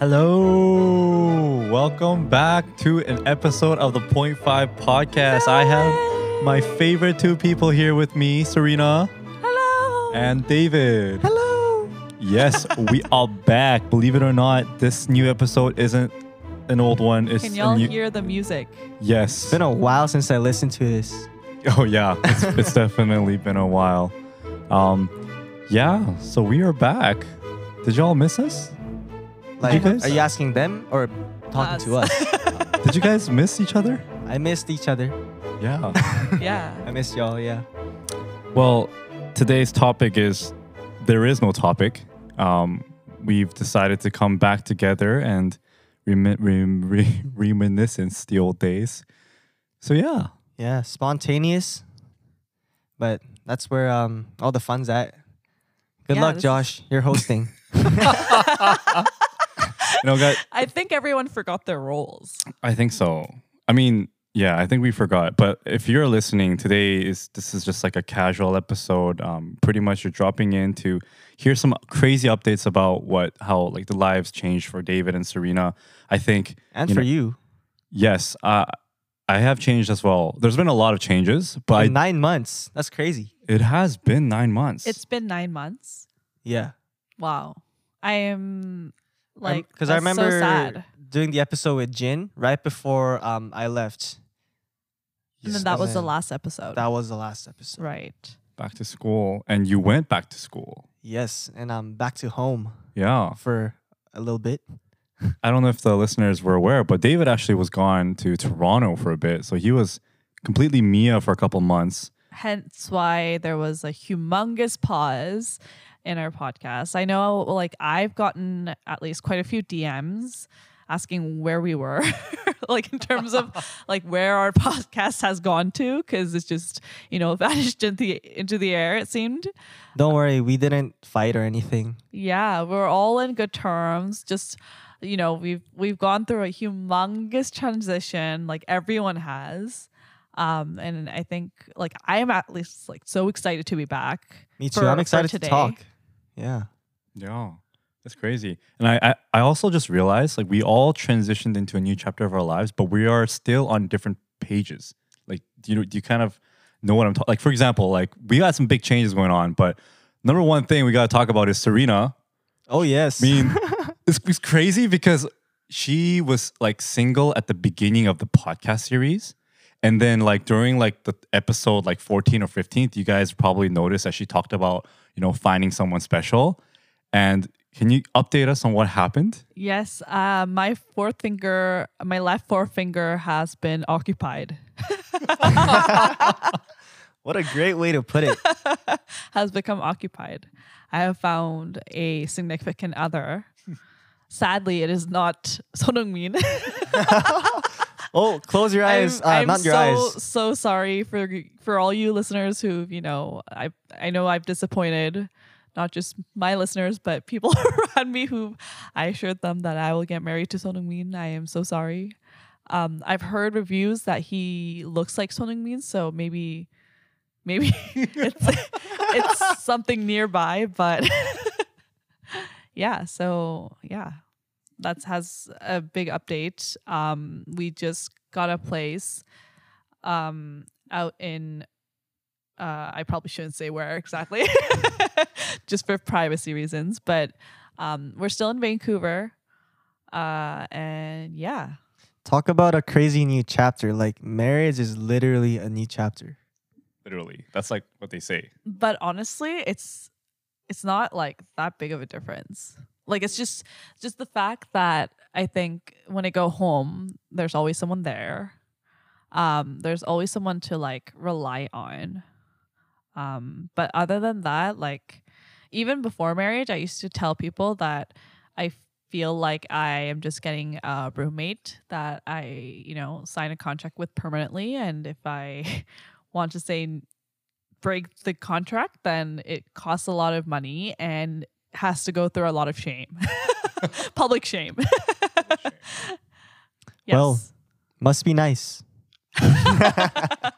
Hello. Welcome back to an episode of the Point Five podcast. I have my favorite two people here with me, Serena Hello. and David. Hello. Yes, we are back. Believe it or not, this new episode isn't an old one. It's Can y'all new- hear the music? Yes. It's been a while since I listened to this. Oh yeah, it's, it's definitely been a while. Um, yeah. So we are back. Did y'all miss us? Like, guys? are you asking them or talking to Us. us? Did you guys miss each other? I missed each other. Yeah. yeah. I missed y'all. Yeah. Well, today's topic is there is no topic. Um, we've decided to come back together and remi- rem- re- reminiscence the old days. So yeah, Yeah. Spontaneous, but that's where um all the fun's at. Good Yeah, luck, this is- Josh. You're hosting. You know, guys, I think everyone forgot their roles. I think so. I mean, yeah, I think we forgot. But if you're listening today, is this is just like a casual episode. Um, pretty much you're dropping in to hear some crazy updates about what how like the lives changed for David and Serena. I think and You for know- you. Yes, uh, I have changed as well. There's been a lot of changes, but I, In nine months. That's crazy. it has been nine months. It's been nine months. Yeah. Wow. I am like because I remember so sad. doing the episode with Jin right before um I left. And then that was the last episode. That was the last episode. right. back to school, and you went back to school. Yes, and I'm back to home Yeah, for a little bit. I don't know if the listeners were aware, but David actually was gone to Toronto for a bit, so he was completely MIA for a couple months. Hence why there was a humongous pause in our podcast. I know like I've gotten at least quite a few DMs asking where we were like in terms of like where our podcast has gone to because it's just you know vanished into the into the air it seemed Don't worry, we didn't fight or anything. yeah we're all in good terms just you know we've we've gone through a humongous transition like everyone has um and i think like i am at least like so excited to be back Me too. for- I'm excited to talk. Yeah. Yeah, that's crazy. And I, I, I also just realized like we all transitioned into a new chapter of our lives, but we are still on different pages. Like, do you do you kind of know what I'm talking? Like, for example, like we got some big changes going on, but number one thing we got to talk about is Serena. Oh yes. I mean, it's, it's crazy because she was like single at the beginning of the podcast series. And then like during like the episode like 14 or 15th, you guys probably noticed that she talked about, you know, finding someone special. And can you update us on what happened? yes uh my fourth finger my left forefinger has been occupied what a great way to put it. has become occupied i have found a significant other sadly it is not Son Heung-min Oh, close your eyes. I'm, uh, I'm not your so, eyes. So sorry for for all you listeners who you know I I know I've disappointed not just my listeners but people around me who I assured them that I will get married to Son Heung-min. I am so sorry. Um, I've heard reviews that he looks like Son Heung-min, so maybe maybe it's it's something nearby, but yeah. So yeah that has a big update. Um, we just got a place um, out in. Uh, I probably shouldn't say where exactly, just for privacy reasons. But um, we're still in Vancouver, uh, and yeah, Talk about a crazy new chapter. Like marriage is literally a new chapter. Literally. That's like what they say. but honestly, it's it's not like that big of a difference. Like it's just just the fact that I think when I go home, there's always someone there. Um, there's always someone to like rely on. Um, but other than that, like even before marriage, I used to tell people that I feel like I am just getting a roommate that I, you know, sign a contract with permanently. And if I want to say break the contract, then it costs a lot of money and has to go through a lot of shame. Public shame. yes. Well, Must be nice. I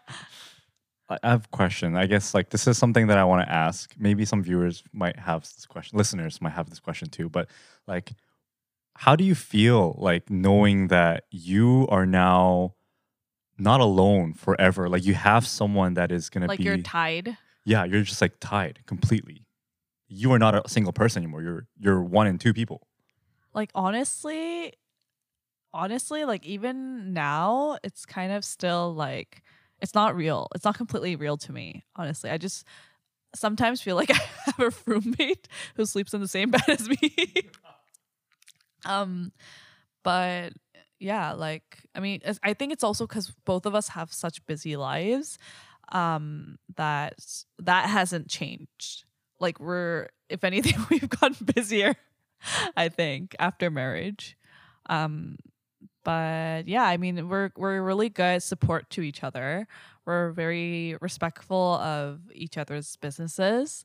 I have a question. I guess like this is something that I want to ask. Maybe some viewers might have this question. Listeners might have this question too. But like, how do you feel like knowing that you are now not alone forever? Like you have someone that is gonna like be you're tied. yeah, you're just like tied completely. You are not a single person anymore. You're you're one and two people. Like honestly, honestly, like even now, it's kind of still like it's not real. It's not completely real to me. Honestly, I just sometimes feel like I have a roommate who sleeps in the same bed as me. um, but yeah, like I mean, I think it's also because both of us have such busy lives, um, that that hasn't changed. Like we're, if anything, we've gotten busier. I think after marriage, um, but yeah, I mean, we're we're really good support to each other. We're very respectful of each other's businesses,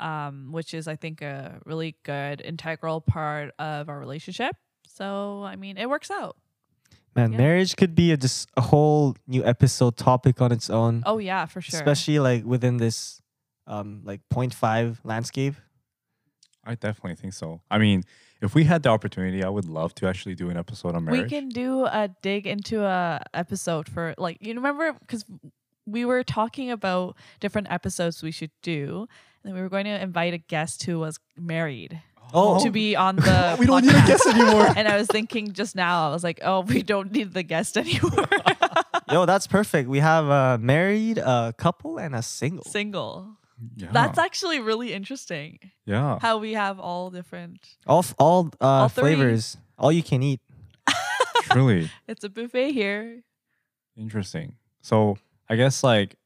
um, which is, I think, a really good integral part of our relationship. So, I mean, it works out. Man, Yeah. marriage could be a, just a whole new episode topic on its own, Oh yeah, for sure. especially like within this um like 0.5 landscape. I definitely think so. I mean, if we had the opportunity, I would love to actually do an episode on marriage. we can do a dig into a episode for like you remember because we were talking about different episodes we should do, and we were going to invite a guest who was married Oh. to be on the. we don't need a guest anymore. And I was thinking just now, I was like, oh, we don't need the guest anymore. Yo, that's perfect. We have a married, a couple, and a single. Single. Yeah. That's actually really interesting. yeah. How we have all different. All f- all uh All flavors, all you can eat. Truly It's a buffet here. interesting. So I guess like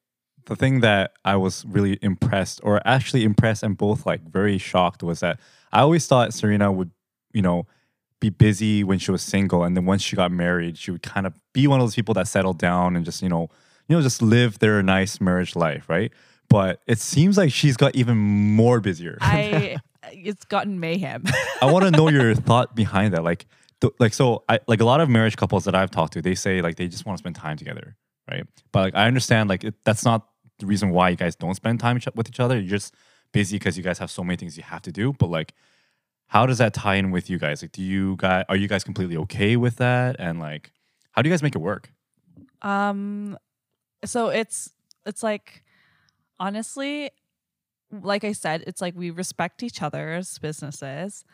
the thing that I was really impressed, or actually impressed and both like very shocked, was that I always thought Serena would, you know, be busy when she was single, and then once she got married, she would kind of be one of those people that settled down and just you know, you know, just live their nice marriage life, right? But it seems like she's got even more busier. I. it's gotten mayhem. I want to know your thought behind that. Like, th- like so, I like a lot of marriage couples that I've talked to. They say like they just want to spend time together, right? But like I understand like it, that's not the reason why you guys don't spend time with each other. You're just busy because you guys have so many things you have to do. But like, how does that tie in with you guys? Like, do you guys are you guys completely okay with that? And like, how do you guys make it work? Um so it's it's like honestly like I said it's like we respect each other's businesses.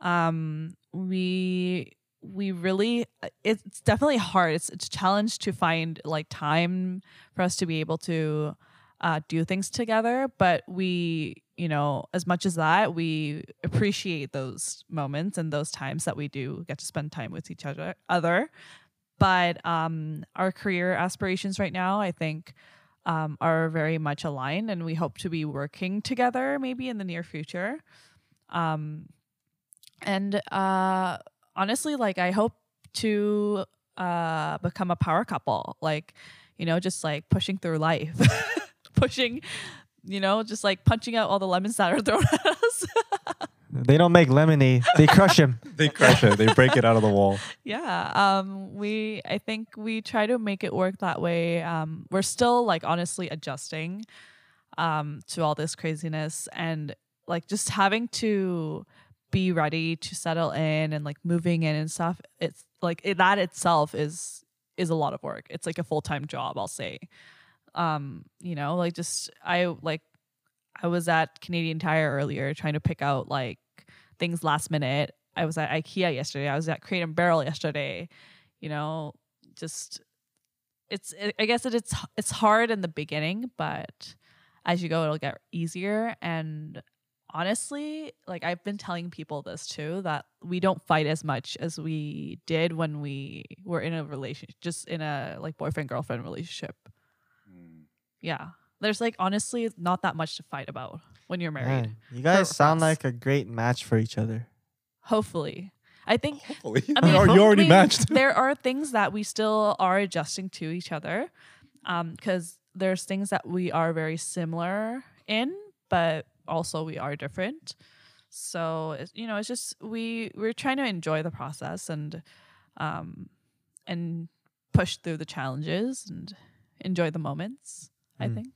Um we we really it's definitely hard. It's it's a challenge to find like time for us to be able to uh, do things together, but we, you know, as much as that, we appreciate those moments and those times that we do get to spend time with each other. Other, but um, our career aspirations right now, I think, um, are very much aligned, and we hope to be working together maybe in the near future. Um, and uh, honestly, like I hope to uh, become a power couple, like you know, just like pushing through life, pushing, you know, just like punching out all the lemons that are thrown at us. They don't make lemonade; they crush him. They crush it. They break it out of the wall. yeah um we i think we try to make it work that way um we're still like honestly adjusting um to all this craziness and like just having to be ready to settle in and like moving in and stuff it's like it, that itself is is a lot of work it's like a full-time job i'll say um you know like just i like i was at canadian tire earlier trying to pick out like things last minute I was at IKEA yesterday. I was at Crate and Barrel yesterday. You know, just it's. It, I guess it, it's it's hard in the beginning, but as you go, it'll get easier. And honestly, like I've been telling people this too, that we don't fight as much as we did when we were in a relationship, just in a like boyfriend girlfriend relationship. Hmm. Yeah, there's like honestly not that much to fight about when you're married. Man, you guys For sound us. like a great match for each other. Hopefully, I think Hopefully, I mean, you already matched. there are things that we still are adjusting to each other, because there's things that we are very similar in, but also we are different. So you know, it's just we we're trying to enjoy the process and um and push through the challenges and enjoy the moments. I Mm. think.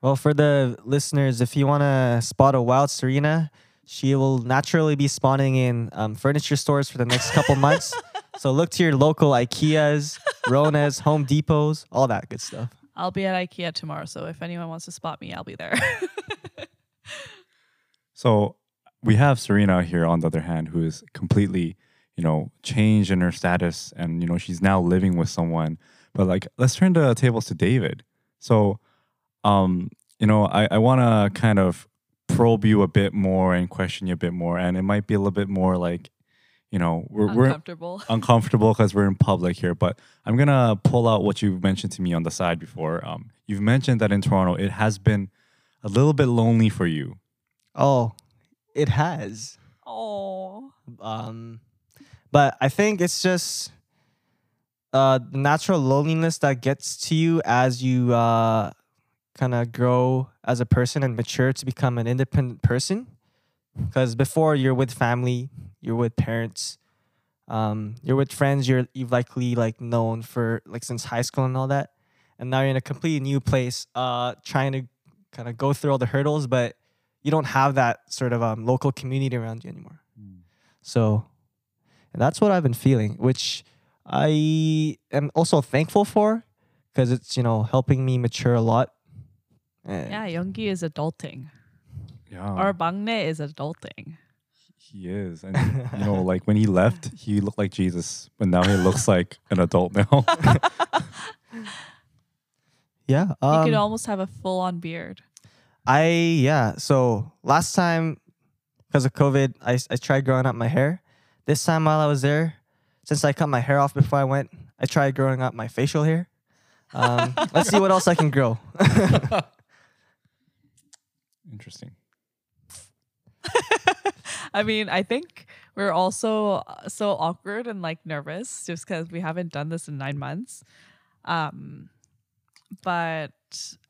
Well, for the listeners, if you want to spot a wild Serena, she will naturally be spawning in um, furniture stores for the next couple months. So look to your local IKEAs, Ronas, Home Depots, all that good stuff. I'll be at IKEA tomorrow, so if anyone wants to spot me, I'll be there. So we have Serena here on the other hand, who is completely, you know, changed in her status and, you know, she's now living with someone. But like, let's turn the tables to David. So, um, you know, I, I want to kind of probe you a bit more and question you a bit more. And it might be a little bit more like, you know, we're, we're Uncomfortable. uncomfortable because we're in public here. But I'm gonna pull out what you've mentioned to me on the side before. Um, you've mentioned that in Toronto it has been a little bit lonely for you. Oh, it has. Oh. Um, but I think it's just uh, the natural loneliness that gets to you as you uh, kind of grow as a person and mature to become an independent person. Because before you're with family, you're with parents, um, you're with friends you're you've likely like known for like since high school and all that, and now you're in a completely new place, uh, trying to kind of go through all the hurdles, but you don't have that sort of um, local community around you anymore. So and that's what I've been feeling, which I am also thankful for because it's, you know, helping me mature a lot. And Yeah, Youngie is adulting. Yeah, Our Bangne is adulting. he is, and you know, like when he left, he looked like Jesus, but now he looks like an adult now. Yeah. You Um, could almost have a full on beard. I, yeah. So last time, because of COVID, I, I tried growing up my hair. This time while I was there, since I cut my hair off before I went, I tried growing up my facial hair. Um, let's see what else I can grow. Interesting. I mean, I think we're also so awkward and like nervous just because we haven't done this in nine months. Um, but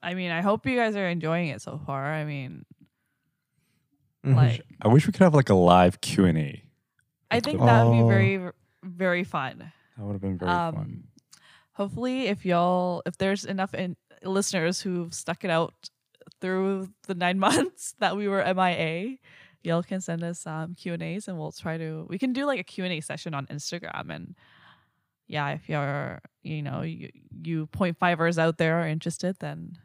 I mean, I hope you guys are enjoying it so far. I mean, Mhm. like, I wish we could have like a live Q and A. I think that would be Oh. very, very fun. That would have been very Um, fun. Hopefully, if y'all, if there's enough in, listeners who've stuck it out through the nine months that we were MIA, y'all can send us um, Q and A's, and we'll try to. We can do like a Q and A session on Instagram, and yeah, if you're, you know, you, you point fivers out there are interested, then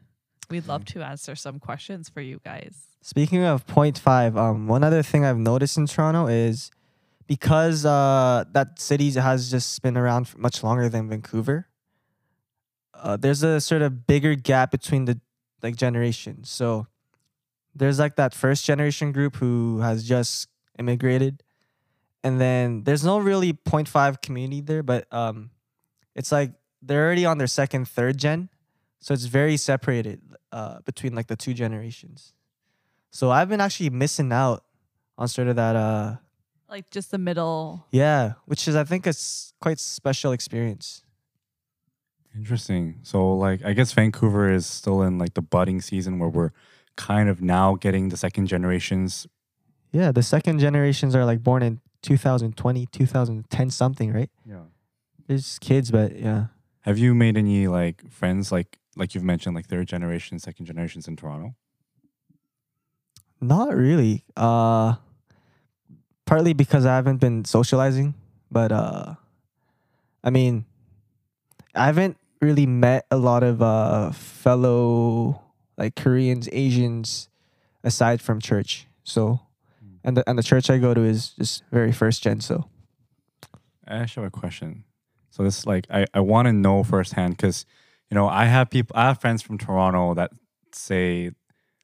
we'd love to answer some questions for you guys. Speaking of point five, um, one other thing I've noticed in Toronto is because uh, that city has just been around for much longer than Vancouver. Uh, there's a sort of bigger gap between the like generations. So there's like that first generation group who has just immigrated, and then there's no really point five community there, but um, it's like they're already on their second, third gen, so it's very separated uh, between like the two generations. So I've been actually missing out on sort of that uh Like just the middle. yeah, which is I think it's quite special experience. Interesting. So like I guess Vancouver is still in like the budding season where we're kind of now getting the second generations. Yeah, the second generations are like born in 2020, 2010 something, right? Yeah. There's kids, but yeah. Have you made any like friends like like you've mentioned like third generation, second generations in Toronto? Not really. Uh partly because I haven't been socializing, but uh I mean I haven't really met a lot of uh fellow like Koreans, Asians aside from church. So and the and the church I go to is just very first gen, so I actually have a question. So this like I, I want to know firsthand because you know I have people I have friends from Toronto that say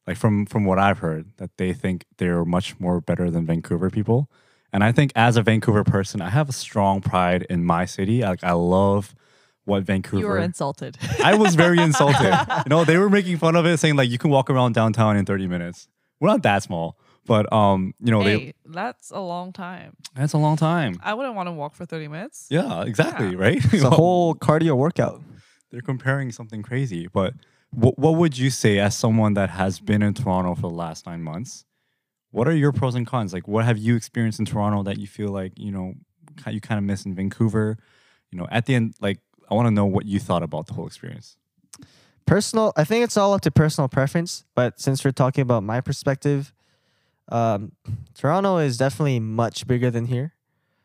like from from what I've heard that they think they're much more better than Vancouver people. And I think as a Vancouver person, I have a strong pride in my city. Like I love what Vancouver You were insulted. I was very insulted. you know, they were making fun of it, saying like you can walk around downtown in 30 minutes. We're not that small, but um, you know, they hey, that's a long time. that's a long time. I wouldn't want to walk for 30 minutes. Yeah, exactly, Yeah. right? it's a whole cardio workout. They're comparing something crazy, but what what would you say as someone that has been in Toronto for the last nine months? What are your pros and cons? Like, what have you experienced in Toronto that you feel like you know you kind of miss in Vancouver? You know, at the end, like, I want to know what you thought about the whole experience. personal i think it's all up to personal preference but since we're talking about my perspective um, Toronto is definitely much bigger than here.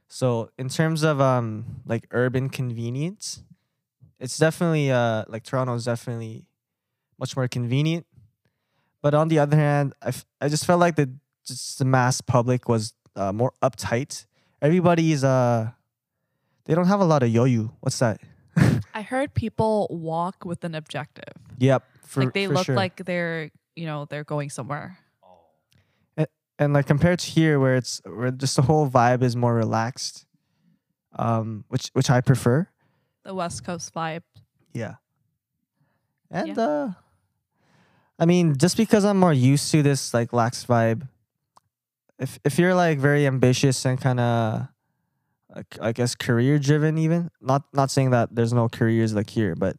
So in terms of um like urban convenience, it's definitely uh like Toronto is definitely much more convenient. But on the other hand, I, f- I just felt like the just the mass public was uh, more uptight. Everybody's uh they don't have a lot of yo-yo. What's that? I heard people walk with an objective. Yep. For, like they look sure. like they're, you know, they're going somewhere. and like compared to here where it's where just the whole vibe is more relaxed um which which i prefer The West Coast vibe. yeah and Yeah. uh i mean just because i'm more used to this like lax vibe if if you're like very ambitious and kind of i guess career driven even not not saying that there's no careers like here but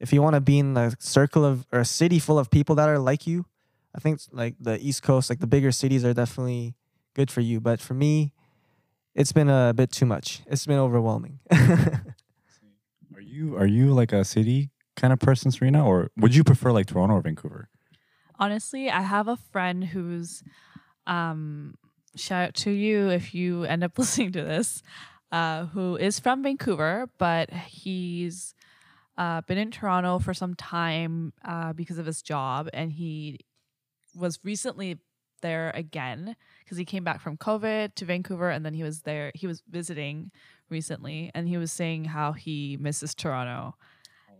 if you want to be in a circle of or a city full of people that are like you I think like the East Coast, like the bigger cities, are definitely good for you. But for me, it's been a bit too much. It's been overwhelming. Are you are you like a city kind of person, Serena, or would you prefer like Toronto or Vancouver? Honestly, I have a friend who's um shout out to you if you end up listening to this, uh, who is from Vancouver, but he's uh, been in Toronto for some time uh, because of his job, and he was recently there again because he came back from COVID to Vancouver, and then he was there. He was visiting recently, and he was saying how he misses Toronto.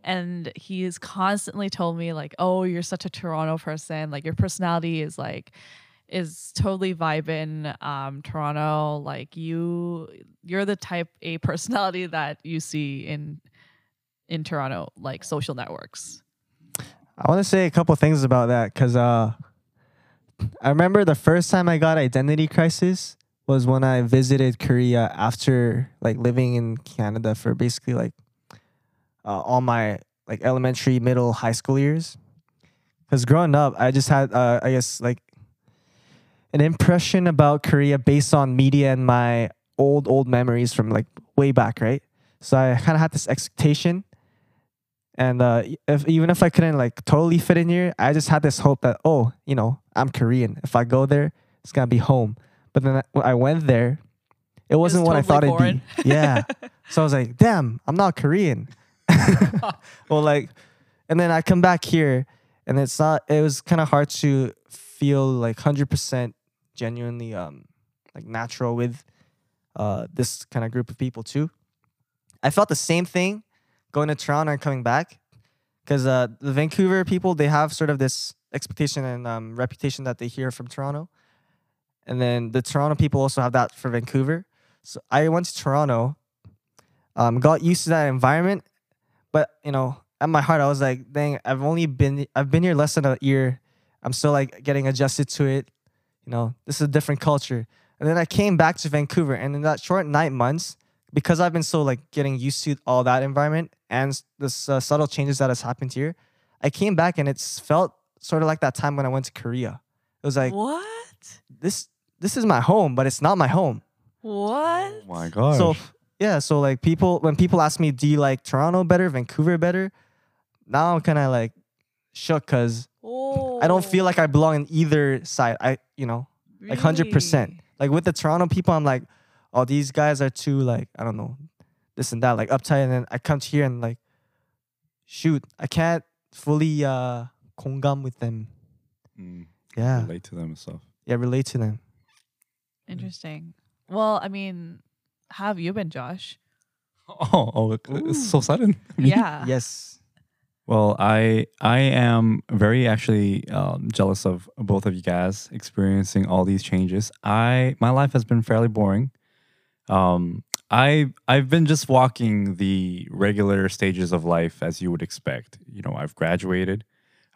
And he's constantly told me like, "Oh, you're such a Toronto person. Like your personality is like is totally vibing um Toronto. Like you you're the type A personality that you see in in Toronto like social networks." I want to say a couple things about that because uh, I remember the first time I got identity crisis was when I visited Korea after like living in Canada for basically like uh, all my like elementary, middle, high school years. Because growing up, I just had uh, I guess like an impression about Korea based on media and my old old memories from like way back, right? So I kind of had this expectation and uh, if even if I couldn't like totally fit in here, I just had this hope that oh, you know, I'm Korean. If I go there, it's gonna be home. But then I, went there, it wasn't what I thought totally it'd be. Yeah. so I was like, damn, I'm not Korean. well, like, and then I come back here, and it's not. It was kind of hard to feel like hundred percent genuinely um like natural with uh this kind of group of people too. I felt the same thing going to Toronto and coming back, because uh, the Vancouver people they have sort of this expectation and um, reputation that they hear from Toronto, and then the Toronto people also have that for Vancouver. So I went to Toronto, um, got used to that environment, but you know, at my heart, I was like, dang, I've only been I've been here less than a year. I'm still like getting adjusted to it. You know, this is a different culture. And then I came back to Vancouver, and in that short nine months, because I've been so like getting used to all that environment and s- the uh, subtle changes that has happened here, I came back and it's felt sort of like that time when I went to Korea. It was like what? this this is my home, but it's not my home. What? Oh my god. So yeah, so like people when people ask me, do you like Toronto better, Vancouver better? Now I'm kind of like shook because I don't feel like I belong in either side. I you know like hundred percent. Like with the Toronto people, I'm like, oh these guys are too like I don't know, this and that like uptight, and then I come to here and like, shoot, I can't fully uh 공감 with them. Mm, Yeah, relate to them and stuff. yeah, relate to them. Interesting. Well, I mean, how have you been, Josh? Oh, oh, it's so sudden. Me? Yeah. Yes. Well, I I am very actually um, jealous of both of you guys experiencing all these changes. I my life has been fairly boring. Um, I I've been just walking the regular stages of life as you would expect. You know, I've graduated,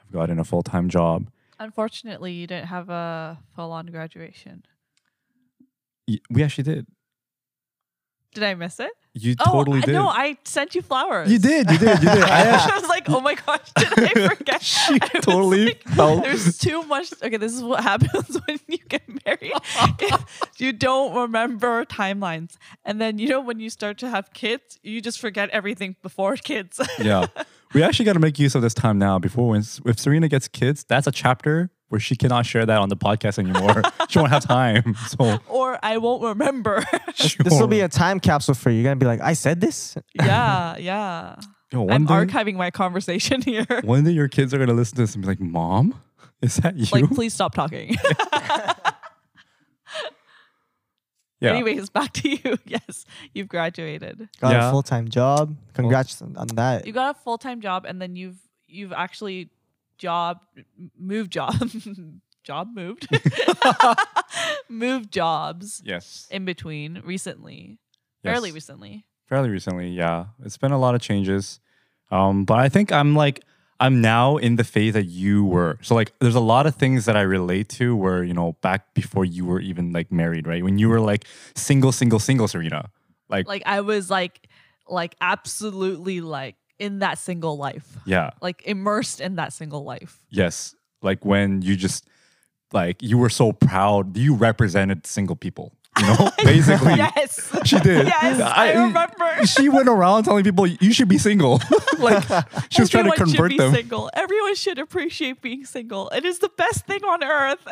I've gotten a full time job. Unfortunately, you didn't have a full-on graduation. Y- We actually did. Did I miss it? You oh, totally oh, I- did. no, I sent you flowers. you did. You did. You did. I actually, I was like, oh my gosh, did I forget? She I totally like, felt- There's too much. Okay, this is what happens when you get married. you don't remember timelines. And then, you know, when you start to have kids, you just forget everything before kids. yeah. We actually got to make use of this time now before when if Serena gets kids, that's a chapter where she cannot share that on the podcast anymore. she won't have time. So Or I won't remember. This will be a time capsule for you. You're gonna be like, I said this. yeah, yeah. Yo, I'm day, archiving my conversation here. one day your kids are gonna listen to this and be like, "Mom, is that you?" Like, please stop talking. yeah. Anyways, back to you. Yes, you've graduated. Got Yeah. a full time job. Congrats on on that. You got a full time job, and then you've you've actually job move job job moved. Moved jobs Yes. in between recently, fairly recently. fairly recently yeah. It's been a lot of changes. Um but i think i'm like i'm now in the phase that you were. So like there's a lot of things that i relate to where you know back before you were even like married right? When you were like single single single serena. Like, Like I was like like absolutely like in that single life, yeah like immersed in that single life. yes like when you just like you were so proud you represented single people you know basically Yes, she did Yes, I, remember. she went around telling people you should be single like she was trying to Everyone should convert be them Single. Everyone should appreciate being single. It is the best thing on earth.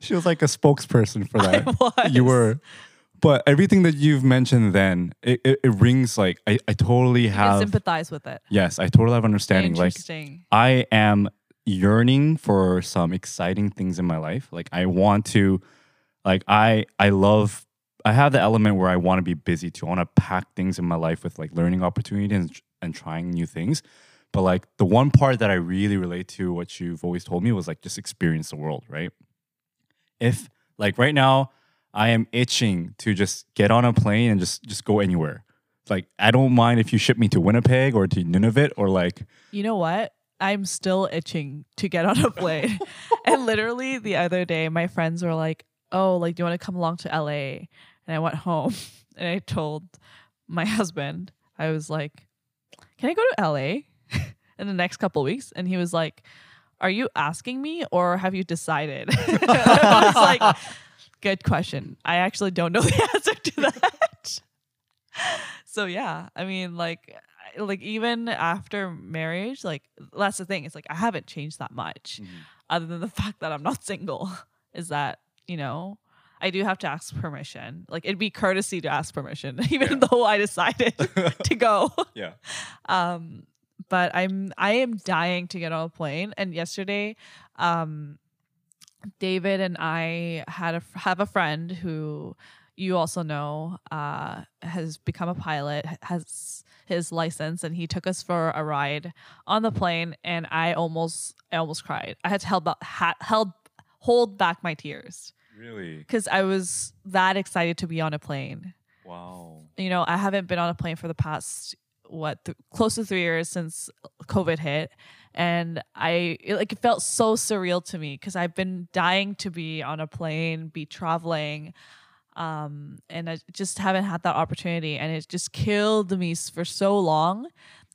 She was like a spokesperson for that. was. You were. But everything that you've mentioned then, it, it, it rings like I, I totally I have sympathize with it. yes, I totally have understanding. Like Interesting. I am yearning for some exciting things in my life. Like I want to like I I love I have the element where I want to be busy too. I want to pack things in my life with like learning opportunities and, and trying new things. But like the one part that I really relate to what you've always told me was like just experience the world, right? If like right now I am itching to just get on a plane and just just go anywhere. Like I don't mind if you ship me to Winnipeg or to Nunavut or like You know what? I'm still itching to get on a plane. and literally the other day, my friends were like, Oh, like, do you want to come along to LA? And I went home and I told my husband, I was like, Can I go to LA in the next couple weeks? And he was like, Are you asking me or have you decided? I was like, Good question. I actually don't know the answer to that. so yeah, I mean, like, like even after marriage, like that's the thing. It's like I haven't changed that much, other than the fact that I'm not single. Is that you know, I do have to ask permission. Like it'd be courtesy to ask permission, even though I decided to go. yeah. Um, but I'm I am dying to get on a plane. And yesterday, um, David and I had a have a friend who you also know uh, has become a pilot, has his license, and he took us for a ride on the plane, and I almost I almost cried. I had to held ha- held hold back my tears Really? because I was that excited to be on a plane Wow. you know, I haven't been on a plane for the past what th- close to three years since COVID hit, and I it, like it felt so surreal to me because I've been dying to be on a plane, be traveling, um, and I just haven't had that opportunity, and it just killed me for so long.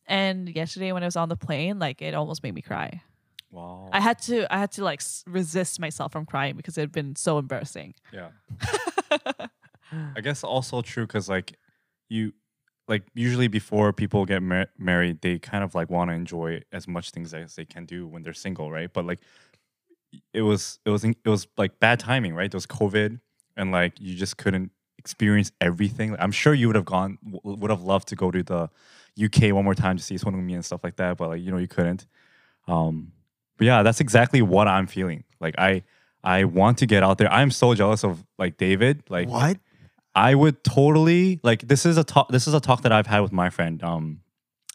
And yesterday when I was on the plane, like it almost made me cry. Wow. I had to I had to like s- resist myself from crying because it had been so embarrassing. yeah. I guess also true because like you like usually before people get mar- married they kind of like want to enjoy as much things as they can do when they're single right? But like it was it was it was like bad timing right? There was covid and like you just couldn't experience everything. Like, i'm sure you would have gone would have loved to go to the uk one more time to see Son Heung-min and stuff like that but like you know you couldn't. Um but yeah that's exactly what i'm feeling. Like i i want to get out there. I'm so jealous of like david. Like What? I would totally like this is a talk this is a talk that I've had with my friend. Um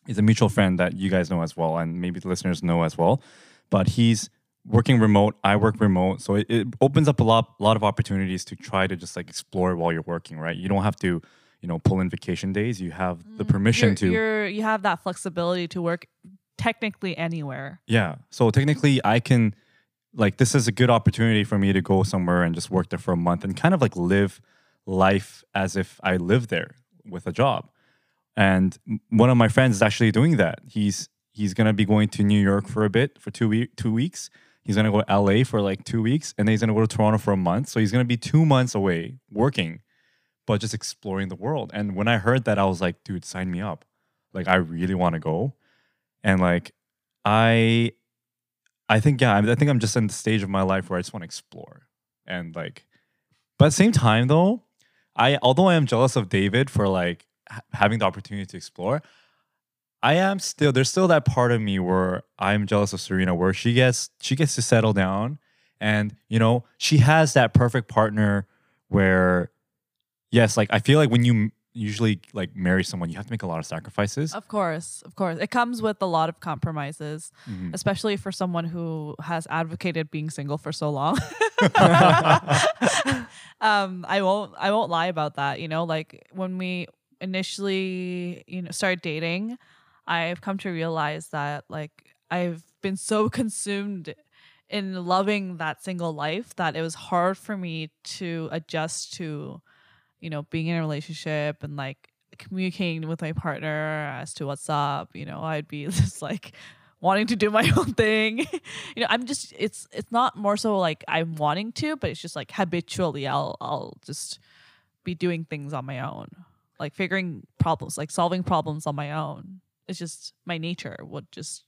he's a mutual friend that you guys know as well and maybe the listeners know as well. But he's working remote, I work remote. So it, it opens up a lot lot of opportunities to try to just like explore while you're working, right? You don't have to, you know, pull in vacation days. You have the permission you're, to you're you have that flexibility to work technically anywhere. Yeah. So technically, I can, like, this is a good opportunity for me to go somewhere and just work there for a month and kind of like live life as if I live there with a job. And one of my friends is actually doing that. He's he's gonna be going to New York for a bit for two week two weeks. He's gonna go to LA for like two weeks, and then he's gonna go to Toronto for a month. So he's gonna be two months away working, but just exploring the world. And when I heard that, I was like, dude, sign me up. Like I really want to go, and like I I think yeah, I I think I'm just in the stage of my life where I just want to explore and like, but at the same time though, I although I am jealous of David for like ha- having the opportunity to explore, I am still there's still that part of me where I'm jealous of Serena where she gets she gets to settle down and you know she has that perfect partner where yes like I feel like when you usually like marry someone you have to make a lot of sacrifices. Of course, of course. It comes with a lot of compromises, Mhm. especially for someone who has advocated being single for so long. um, I won't I won't lie about that. You know, like when we initially, you know, started dating, I've come to realize that like I've been so consumed in loving that single life that it was hard for me to adjust to, you know, being in a relationship and like communicating with my partner as to what's up. You know, I'd be just like wanting to do my own thing. you know, I'm just it's it's not more so like I'm wanting to, but it's just like habitually I'll I'll just be doing things on my own. Like figuring problems, like solving problems on my own. It's just my nature would just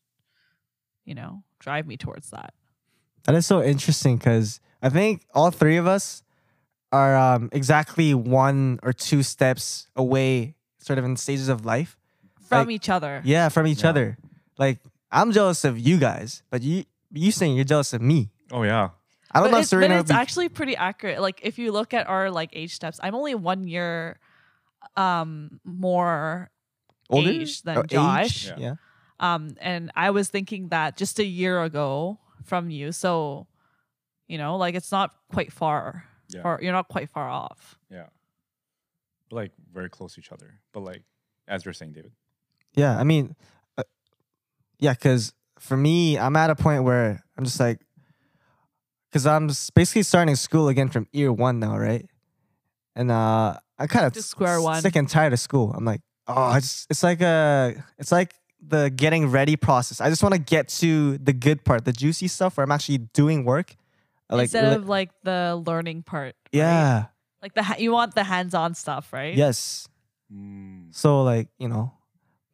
you know, drive me towards that. That is so interesting because I think all three of us are um, exactly one or two steps away, sort of in stages of life. From Like- each other. Yeah, from each Yeah. other. Like I'm jealous of you guys, but you you saying you're jealous of me. Oh yeah. I don't but know if it's, but Serena. would it's be- actually pretty accurate. Like if you look at our like age steps, I'm only one year um more older age than Oh, Josh. Yeah. Yeah. Um, and I was thinking that just a year ago from you. So, you know, like it's not quite far, Yeah. or you're not quite far off. Yeah. But like very close to each other. But like as you're saying, David. Yeah, I mean, uh, yeah, because for me, I'm at a point where I'm just like, because I'm basically starting school again from year one now, right? And uh, I kind of To square one. sick and tired of school. I'm like, oh, it's it's like a, it's like the getting ready process. I just want to get to the good part, the juicy stuff where I'm actually doing work. Like, Instead li- of like the learning part. right? yeah, Like the ha- you want the hands-on stuff, right? yes. Mm. So like you know,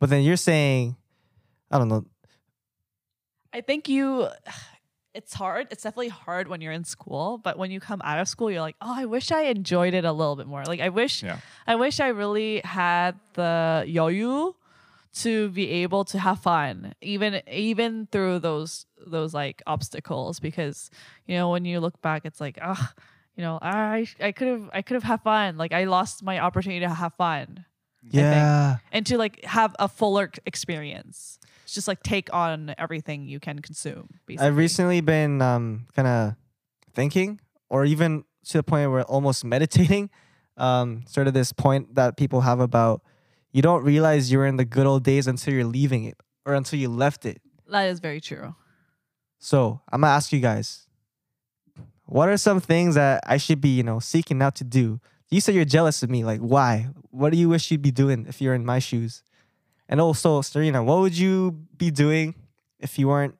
but then you're saying, I don't know, I think you it's hard. It's definitely hard when you're in school, but when you come out of school, you're like, "Oh, I wish I enjoyed it a little bit more." Like I wish Yeah. I wish I really had the yoyu to be able to have fun even even through those those like obstacles because you know when you look back it's like ah you know I I could have I could have had fun like I lost my opportunity to have fun yeah. and to like have a fuller experience it's just like take on everything you can consume basically. I've recently been um, kind of thinking, or even to the point where almost meditating, um, sort of this point that people have about you don't realize you're in the good old days until you're leaving it or until you left it. that is very true So I'm gonna ask you guys, what are some things that I should be, you know, seeking out to do? You said you're jealous of me. Like, why? What do you wish you'd be doing if you're in my shoes? And also, Serena, what would you be doing if you weren't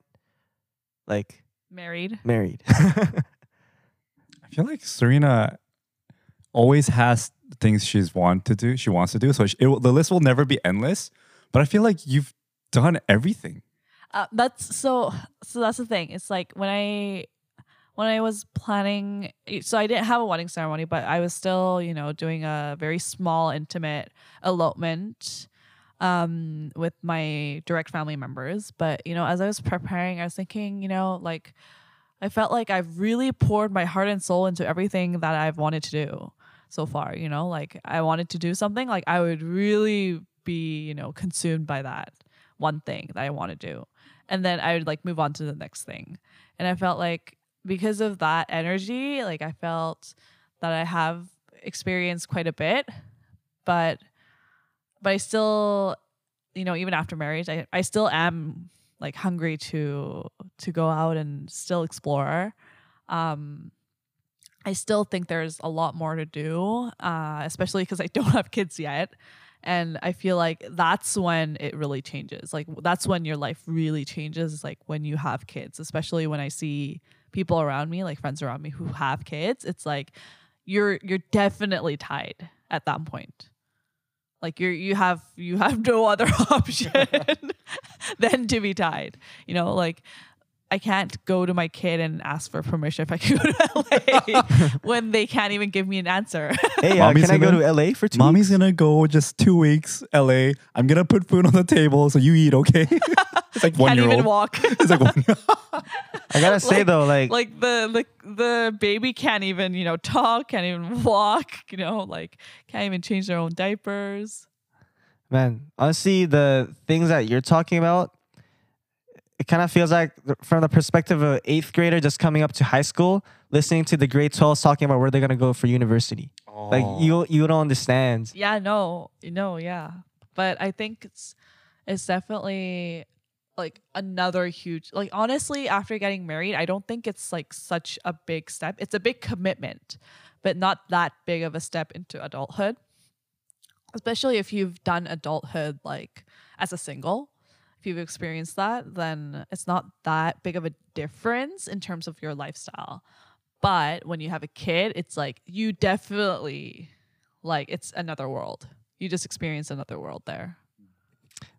like married married? I feel like Serena always has things she's want to do. She wants to do. So she, it, the list will never be endless. But I feel like you've done everything. Uh, that's so. So that's the thing. It's like when I when I was planning. So I didn't have a wedding ceremony, but I was still, you know, doing a very small, intimate elopement um with my direct family members but you know as i was preparing i was thinking you know like i felt like i've really poured my heart and soul into everything that i've wanted to do so far you know like i wanted to do something like i would really be you know consumed by that one thing that i want to do. And then i would like move on to the next thing. And i felt like because of that energy like i felt that i have experienced quite a bit but but i still you know even after marriage i, I still am like hungry to to go out and still explore. Um i still think there's a lot more to do uh especially because i don't have kids yet. And i feel like that's when it really changes. Like that's when your life really changes like when you have kids especially when i see people around me like friends around me who have kids it's like you're you're definitely tied at that point. Like you're you have you have no other option than to be tied you know like I can't go to my kid and ask for permission if I can go to LA when they can't even give me an answer. Hey, uh, Mommy's can I go gonna- to LA for two Mommy's weeks? gonna go just two weeks, LA. I'm gonna put food on the table so you eat, okay? it's like one can't year even old. walk. It's like one I gotta say like- though, like, like the, the the baby can't even you know talk, can't even walk. You know, like can't even change their own diapers. man, honestly, the things that you're talking about, it kind of feels like from the perspective of an eighth grader just coming up to high school, listening to the grade 12s talking about where they're gonna go for university. Like Oh. you, you don't understand. Yeah, no, no, yeah. But I think it's it's definitely like another huge like honestly after getting married, I don't think it's like such a big step. It's a big commitment, but not that big of a step into adulthood. Especially if you've done adulthood like as a single. You've experienced that, then it's not that big of a difference in terms of your lifestyle. But when you have a kid, it's like you definitely like it's another world. You just experience another world there.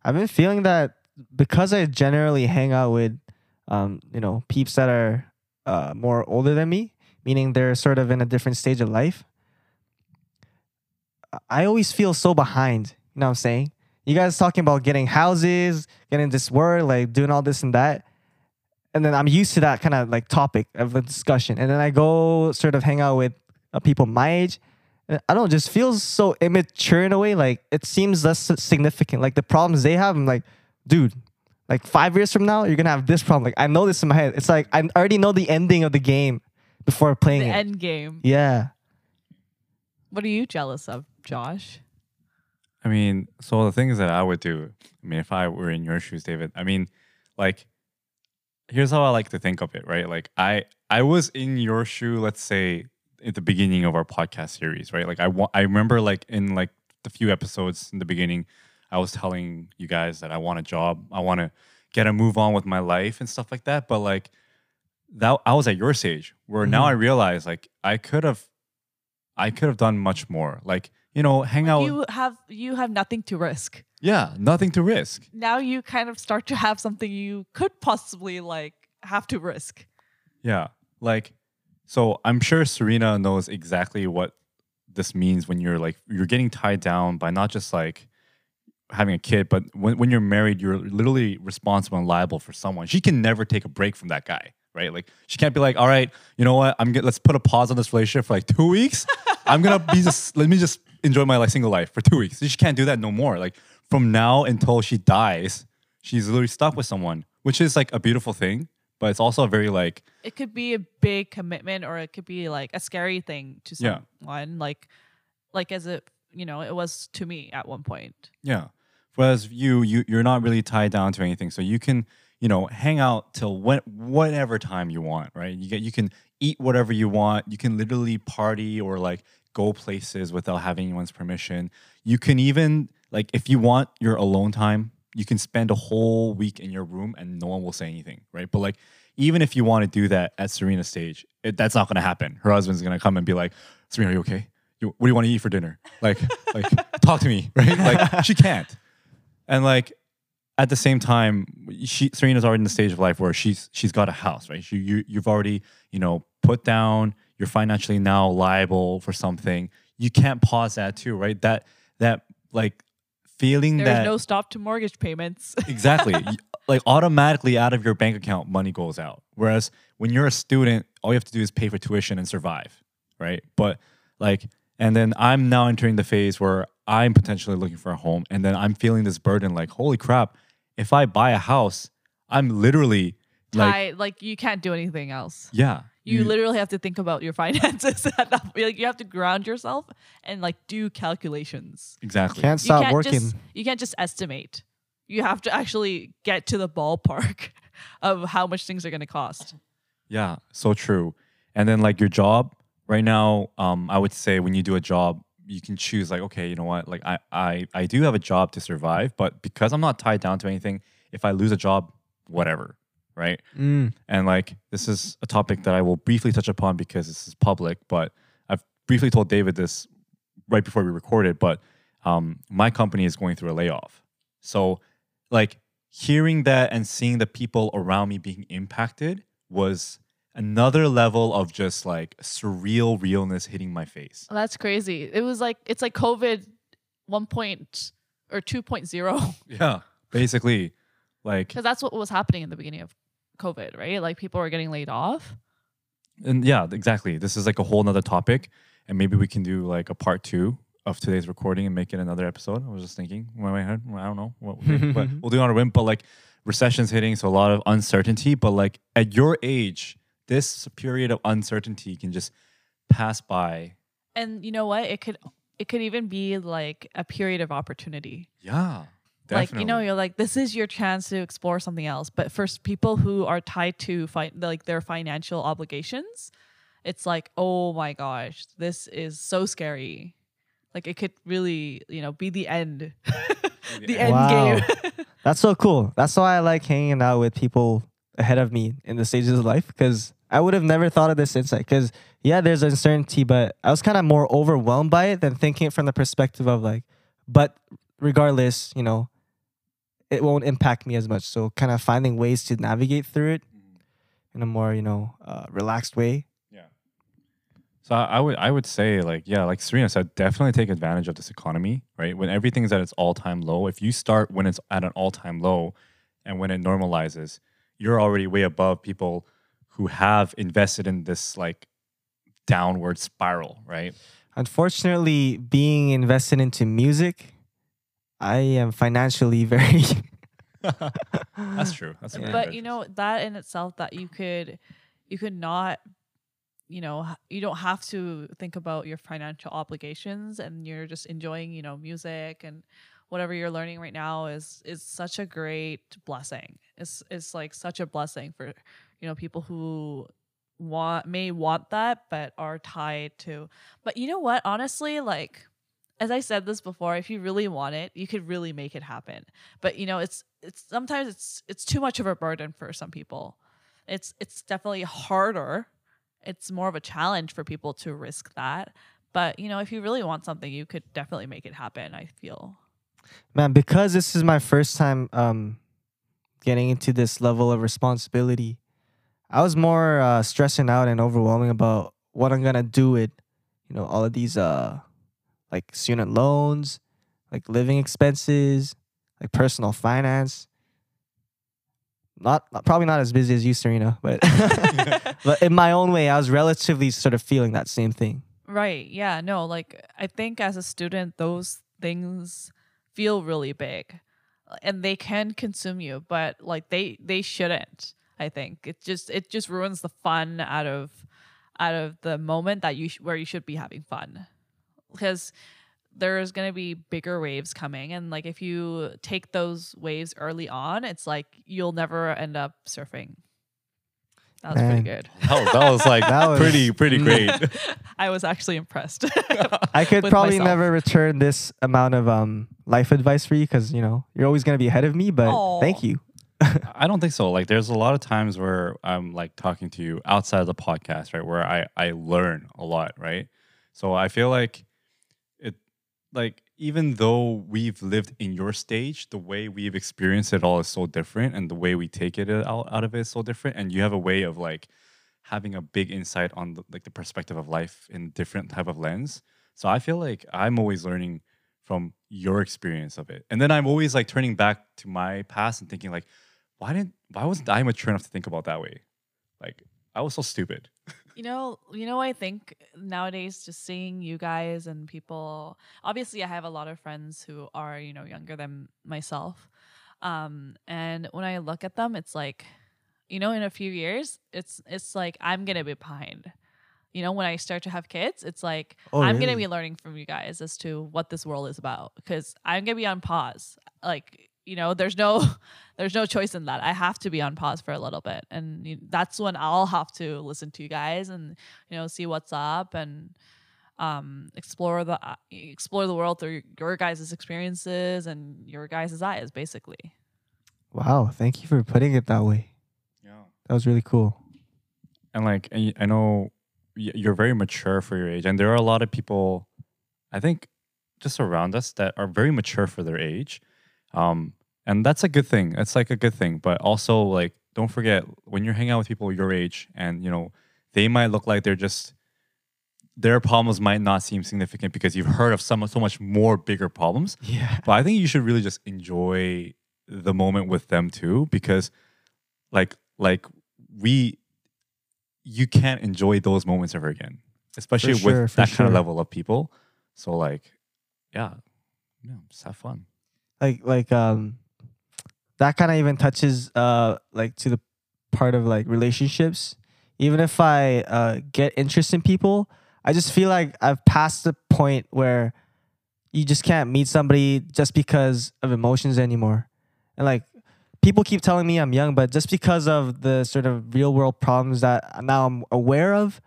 I've been feeling that because I generally hang out with, um, you know, peeps that are uh, more older than me, meaning they're sort of in a different stage of life. I always feel so behind. You know what I'm saying? You guys talking about getting houses, getting this work, like doing all this and that. And then I'm used to that kind of like topic of a discussion. And then I go sort of hang out with uh, people my age. and I don't know, just feels so immature in a way. Like it seems less significant. Like the problems they have, I'm like, dude, like five years from now, you're gonna have this problem. Like I know this in my head. It's like I already know the ending of the game before playing The it. end game. yeah. What are you jealous of, Josh? I mean, so the things that I would do, I mean, if I were in your shoes, David, I mean, like, here's how I like to think of it, right? Like, I I was in your shoe, let's say, at the beginning of our podcast series, right? Like, I want, I remember, like, in like the few episodes in the beginning, I was telling you guys that I want a job, I want to get a move on with my life and stuff like that. But like, that I was at your stage where now Mhm. I realize, like, I could have, I could have done much more, like. You know, hang out. You have you have nothing to risk. Yeah, nothing to risk. Now you kind of start to have something you could possibly like have to risk. Yeah. Like so I'm sure Serena knows exactly what this means when you're like you're getting tied down by not just like having a kid, but when, when you're married, you're literally responsible and liable for someone. She can never take a break from that guy, right? Like she can't be like, all right, you know what? I'm get, let's put a pause on this relationship for like two weeks. I'm gonna be just let me just enjoy my like single life for two weeks. She can't do that no more. Like from now until she dies, she's literally stuck with someone, which is like a beautiful thing, but it's also a very like It could be a big commitment or it could be like a scary thing to Yeah. someone. Like like as it you know, it was to me at one point. Yeah. Whereas you, you you're not really tied down to anything, so you can you know hang out till when whatever time you want, right? You get you can eat whatever you want. You can literally party or like go places without having anyone's permission. You can even like if you want your alone time, you can spend a whole week in your room and no one will say anything, right? But like even if you want to do that at Serena's stage, it, that's not going to happen. Her husband's going to come and be like, "Serena, are you okay? You, what do you want to eat for dinner? Like, like talk to me, right? Like she can't." And like at the same time, she Serena's already in the stage of life where she's she's got a house, right? She, you you've already you know put down. You're financially now liable for something. You can't pause that too, right? That that like feeling There's that no stop to mortgage payments. exactly like automatically out of your bank account money goes out whereas when you're a student all you have to do is pay for tuition and survive right but like and then i'm now entering the phase where i'm potentially looking for a home and then i'm feeling this burden like holy crap if i buy a house i'm literally like Tie, like you can't do anything else. yeah You literally have to think about your finances. at that point. like you have to ground yourself and like do calculations. exactly Can't you stop can't working. Just, you can't just estimate. You have to actually get to the ballpark of how much things are going to cost. Yeah, so true. And then like your job right now, um, I would say when you do a job, you can choose like, okay, you know what, like I I I do have a job to survive, but because I'm not tied down to anything, if I lose a job, whatever, right? Mm. And like this is a topic that I will briefly touch upon because this is public, but I've briefly told David this right before we recorded, but um, my company is going through a layoff. So like hearing that and seeing the people around me being impacted was another level of just like surreal realness hitting my face. Oh, that's crazy. It was like it's like COVID 1. Point or 2.0 Yeah. Basically, like because that's what was happening in the beginning of COVID, right? Like people were getting laid off. and yeah, exactly. This is like a whole nother topic. And maybe we can do like a part two of today's recording and make it another episode. I was just thinking in my head. I don't know what but we'll do it on a whim. But like recession's hitting, so a lot of uncertainty. But like at your age, this period of uncertainty can just pass by. And you know what? It could it could even be like a period of opportunity. Yeah. Like you know, you're like this is your chance to explore something else. But for people who are tied to fi- like their financial obligations, it's like, oh my gosh, this is so scary. Like it could really, you know, be the end, the end Wow. game. That's so cool. That's why I like hanging out with people ahead of me in the stages of life because I would have never thought of this insight. Because yeah, there's uncertainty, but I was kind of more overwhelmed by it than thinking it from the perspective of like, but regardless, you know, it won't impact me as much. So kind of finding ways to navigate through it in a more you know uh, relaxed way. Yeah. So I, I would I would say like yeah, like Serena said, definitely take advantage of this economy, right? When everything's at its all time low, if you start when it's at an all time low, and when it normalizes, you're already way above people who have invested in this like downward spiral, right? Unfortunately, being invested into music, I am financially very. That's true. That's Yeah. but good- you know that in itself that you could you could not you know you don't have to think about your financial obligations and you're just enjoying you know music and whatever you're learning right now is is such a great blessing it's it's like such a blessing for you know people who want may want that but are tied to but you know what? Honestly like as i said this before if you really want it you could really make it happen. But you know it's it's sometimes it's it's too much of a burden for some people. It's it's definitely harder. It's more of a challenge for people to risk that. But you know if you really want something you could definitely make it happen i feel. Man, because this is my first time um, getting into this level of responsibility, I was more uh, stressing out and overwhelming about what I'm gonna do with, you know, all of these uh, like student loans, like living expenses, like personal finance. Not not- probably not as busy as you, Serena, but but in my own way, I was relatively sort of feeling that same thing. right yeah no like i think as a student those things feel really big and they can consume you but like they they shouldn't i think it just it just ruins the fun out of out of the moment that you sh- where you should be having fun because there's going to be bigger waves coming and like if you take those waves early on it's like you'll never end up surfing that was Man. pretty good that was, that was like That was- pretty pretty great. i was actually impressed I could probably myself. never return this amount of um life advice for you because you know you're always gonna be ahead of me. But Aw. thank you. I don't think so. Like, there's a lot of times where I'm like talking to you outside of the podcast, right? Where I I learn a lot, right? So I feel like it, like even though we've lived in your stage, the way we've experienced it all is so different, and the way we take it out, out of it is so different. And you have a way of like having a big insight on the, like the perspective of life in different type of lens. So I feel like I'm always learning from your experience of it, and then I'm always like turning back to my past and thinking like why didn't why wasn't I mature enough to think about that way? Like I was so stupid. You know, you know, I think nowadays just seeing you guys and people. Obviously, I have a lot of friends who are you know younger than myself, um, and when I look at them, it's like, you know, in a few years, it's it's like I'm gonna be behind. You know, when I start to have kids, it's like Oh, I'm gonna be learning from you guys as to what this world is about because I'm gonna be on pause. Like, you know, there's no there's no choice in that. I have to be on pause for a little bit, and that's when I'll have to listen to you guys and you know see what's up and um, explore the uh, explore the world through your guys' experiences and your guys' eyes, basically. Wow, thank you for putting it that way. Yeah. That was really cool. And like i know you're very mature for your age, and there are a lot of people, I think, just around us that are very mature for their age. Um, and that's a good thing. It's like a good thing, but also like don't forget when you're hanging out with people your age, and you know they might look like they're just their problems might not seem significant because you've heard of some so much more bigger problems. Yeah. But I think you should really just enjoy the moment with them too, because like like we you can't enjoy those moments ever again, especially sure, with that kind of level of people. So like, yeah, yeah, just have fun. Like like um that kind of even touches uh like to the part of like relationships. Even if i uh get interest in people i just feel like i've passed the point where you just can't meet somebody just because of emotions anymore. And like people keep telling me i'm young but just because of the sort of real world problems that now i'm aware of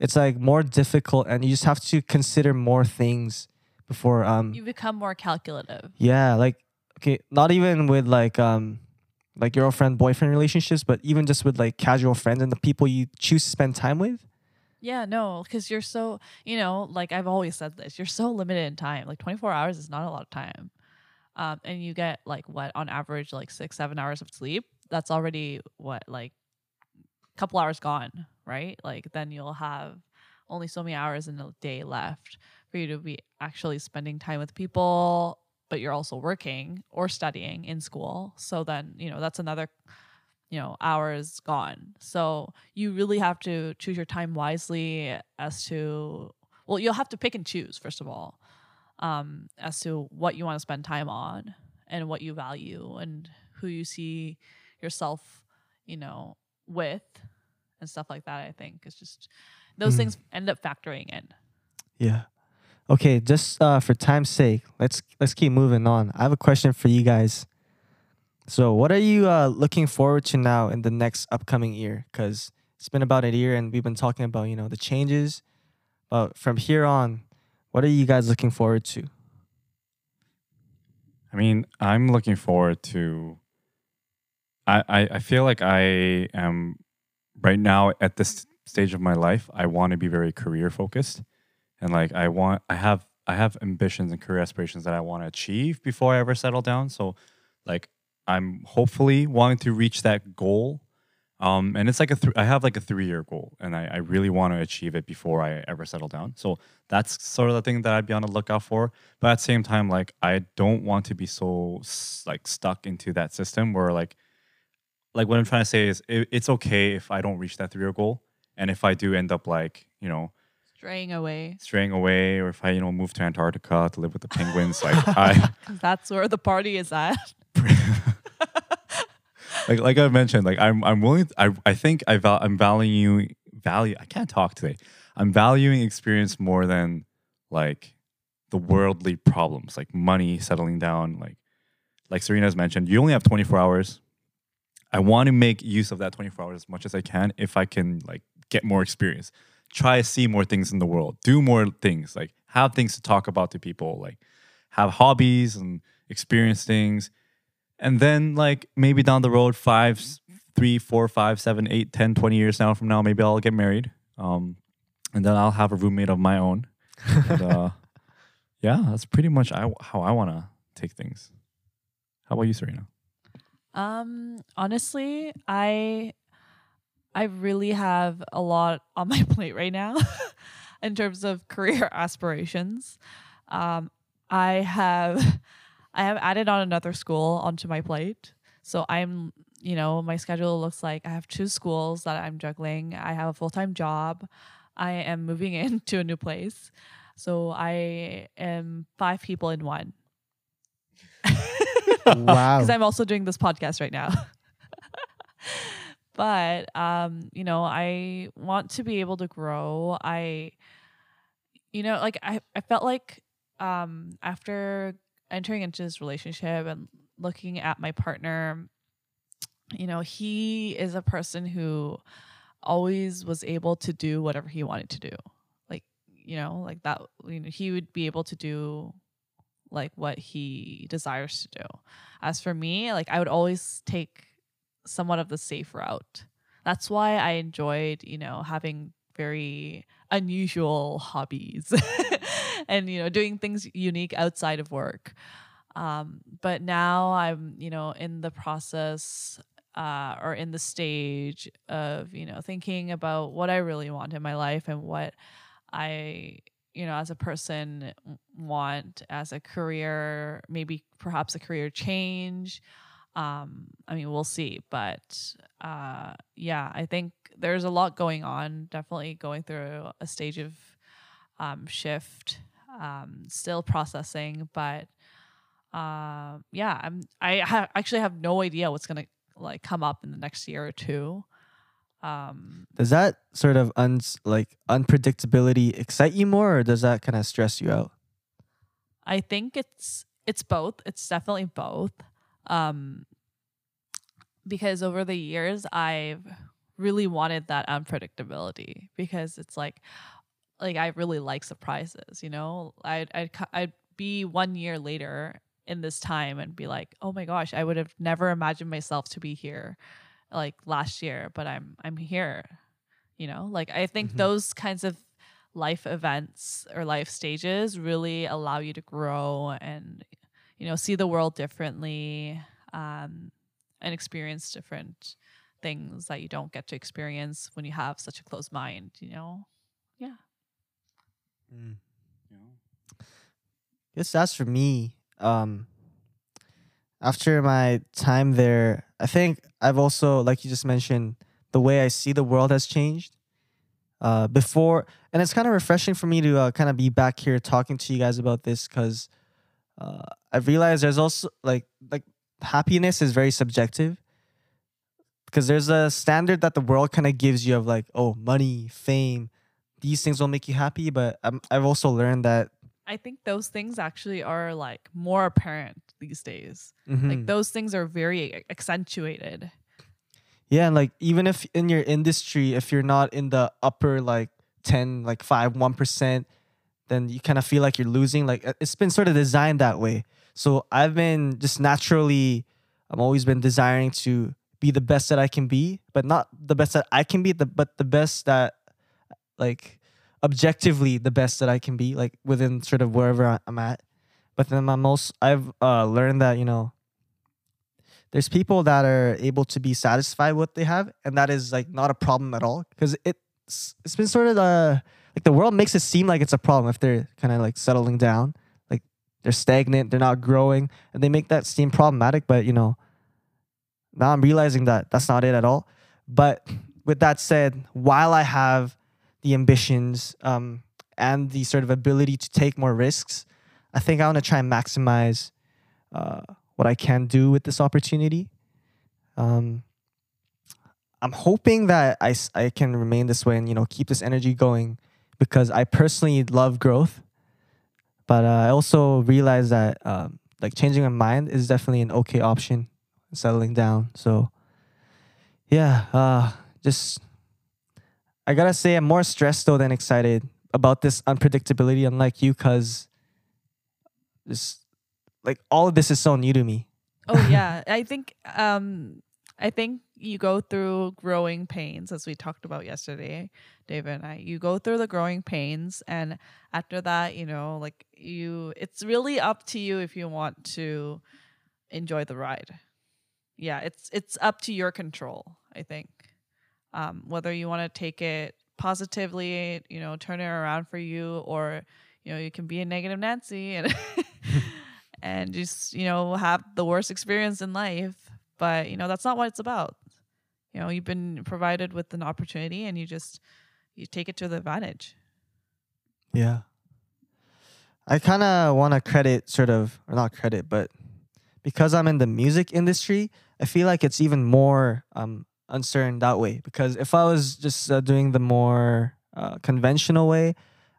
it's like more difficult and you just have to consider more things before um You become more calculative. yeah, like okay, not even with like um like girlfriend boyfriend relationships, but even just with like casual friends and the people you choose to spend time with. Yeah, no, because you're so, you know, like I've always said this, you're so limited in time. Like 24 hours is not a lot of time. Um, and you get like what on average, like six, seven hours of sleep. That's already what, like a couple hours gone, right? Like then you'll have only so many hours in a day left for you to be actually spending time with people, but you're also working or studying in school. So then, you know, that's another you know hours gone so you really have to choose your time wisely as to well you'll have to pick and choose first of all um, as to what you want to spend time on and what you value and who you see yourself you know with and stuff like that i think it's just those Mhm. things end up factoring in Yeah. Okay, just uh, for time's sake, let's let's keep moving on. I have a question for you guys. So, what are you uh, looking forward to now in the next upcoming year? Because it's been about a year, and we've been talking about you know the changes. But from here on, what are you guys looking forward to? I mean, I'm looking forward to. I, I I feel like I am right now at this stage of my life. I want to be very career focused, and like I want I have I have ambitions and career aspirations that I want to achieve before I ever settle down. So, like I'm hopefully wanting to reach that goal. Um, and it's like a th- I have like a three year goal, and I, I really want to achieve it before I ever settle down. So that's sort of the thing that I'd be on the lookout for. But at the same time, like I don't want to be so like stuck into that system where like like what I'm trying to say is it, it's okay if I don't reach that three year goal, and if I do end up like you know straying away straying away, or if I you know move to Antarctica to live with the penguins, like I that's where the party is at like like I mentioned, like I'm I'm willing. I I think I val- I'm valuing value. I can't talk today. I'm valuing experience more than like the worldly problems, like money, settling down. Like like Serena's mentioned, you only have 24 hours. I want to make use of that 24 hours as much as I can if I can like get more experience. Try to see more things in the world. Do more things. Like have things to talk about to people. Like have hobbies and experience things and then like maybe down the road five s- three four five seven eight ten twenty years now from now maybe i'll get married um and then i'll have a roommate of my own and, uh yeah that's pretty much I, how i want to take things how about you serena Um, honestly, I I really have a lot on my plate right now in terms of career aspirations. Um, I have I have added on another school onto my plate. So I'm, you know, my schedule looks like I have two schools that I'm juggling. I have a full-time job. I am moving into a new place. So I am five people in one. Wow. because I'm also doing this podcast right now. But um, you know, I want to be able to grow. I you know, like I, I felt like um after entering into this relationship and looking at my partner, you know, he is a person who always was able to do whatever he wanted to do. Like, you know, like that you know, he would be able to do like what he desires to do. As for me, like I would always take somewhat of the safe route. That's why I enjoyed, you know, having very unusual hobbies and you know doing things unique outside of work Um, but now I'm, you know, in the process uh, or in the stage of, you know, thinking about what I really want in my life and what I, you know, as a person want as a career, maybe perhaps a career change. Um, I mean, we'll see, but uh, yeah, I think there's a lot going on. Definitely going through a stage of um, shift, um, still processing, but uh, yeah, I'm. I ha- actually have no idea what's gonna like come up in the next year or two. Um, Does that sort of uns like unpredictability excite you more, or does that kind of stress you out? I think it's it's both. It's definitely both. Um, because over the years, I've really wanted that unpredictability because it's like, like I really like surprises. You know, I'd I'd I'd be one year later in this time and be like, oh my gosh, I would have never imagined myself to be here, like last year, but I'm I'm here. You know, like I think Mhm. those kinds of life events or life stages really allow you to grow and you know see the world differently um, and experience different things that you don't get to experience when you have such a closed mind you know yeah mm. Yeah. Guess that's for me. Um, after my time there, I think I've also, like you just mentioned, the way I see the world has changed. Uh, before, and it's kind of refreshing for me to uh, kind of be back here talking to you guys about this because uh, I've realized there's also like like happiness is very subjective because there's a standard that the world kind of gives you of like oh money, fame, these things will make you happy. But i I've also learned that i think those things actually are like more apparent these days Mhm. like those things are very accentuated Yeah, and like even if in your industry, if you're not in the upper like 10, like 5, 1%, then you kind of feel like you're losing. Like uh, it's been sort of designed that way. So I've been just naturally, I've always been desiring to be the best that I can be, but not the best that I can be, the, but the best that like objectively the best that I can be, like within sort of wherever I- I'm at. But then I'm also, I've uh, learned that, you know, there's people that are able to be satisfied with what they have and that is like not a problem at all because it's it's been sort of uh like the world makes it seem like it's a problem if they're kind of like settling down like they're stagnant they're not growing and they make that seem problematic but you know now i'm realizing that that's not it at all but with that said while i have the ambitions um and the sort of ability to take more risks i think i want to try and maximize uh what I can do with this opportunity. Um, I'm hoping that I, I can remain this way and you know keep this energy going because I personally love growth, but uh, I also realize that um, like changing my mind is definitely an okay option, settling down. So yeah, uh, just I gotta say I'm more stressed though than excited about this unpredictability, unlike you, cause just like all of this is so new to me. Oh yeah, I think um I think you go through growing pains as we talked about yesterday, David and I. You go through the growing pains and after that, you know, like you it's really up to you if you want to enjoy the ride. Yeah, it's it's up to your control, I think. Um whether you want to take it positively, you know, turn it around for you or you know, you can be a negative Nancy and and just you know have the worst experience in life but you know that's not what it's about you know you've been provided with an opportunity and you just you take it to the advantage Yeah. I kind of want to credit, sort of, or not credit, but because I'm in the music industry, I feel like it's even more um, uncertain that way. Because if I was just uh, doing the more uh, conventional way,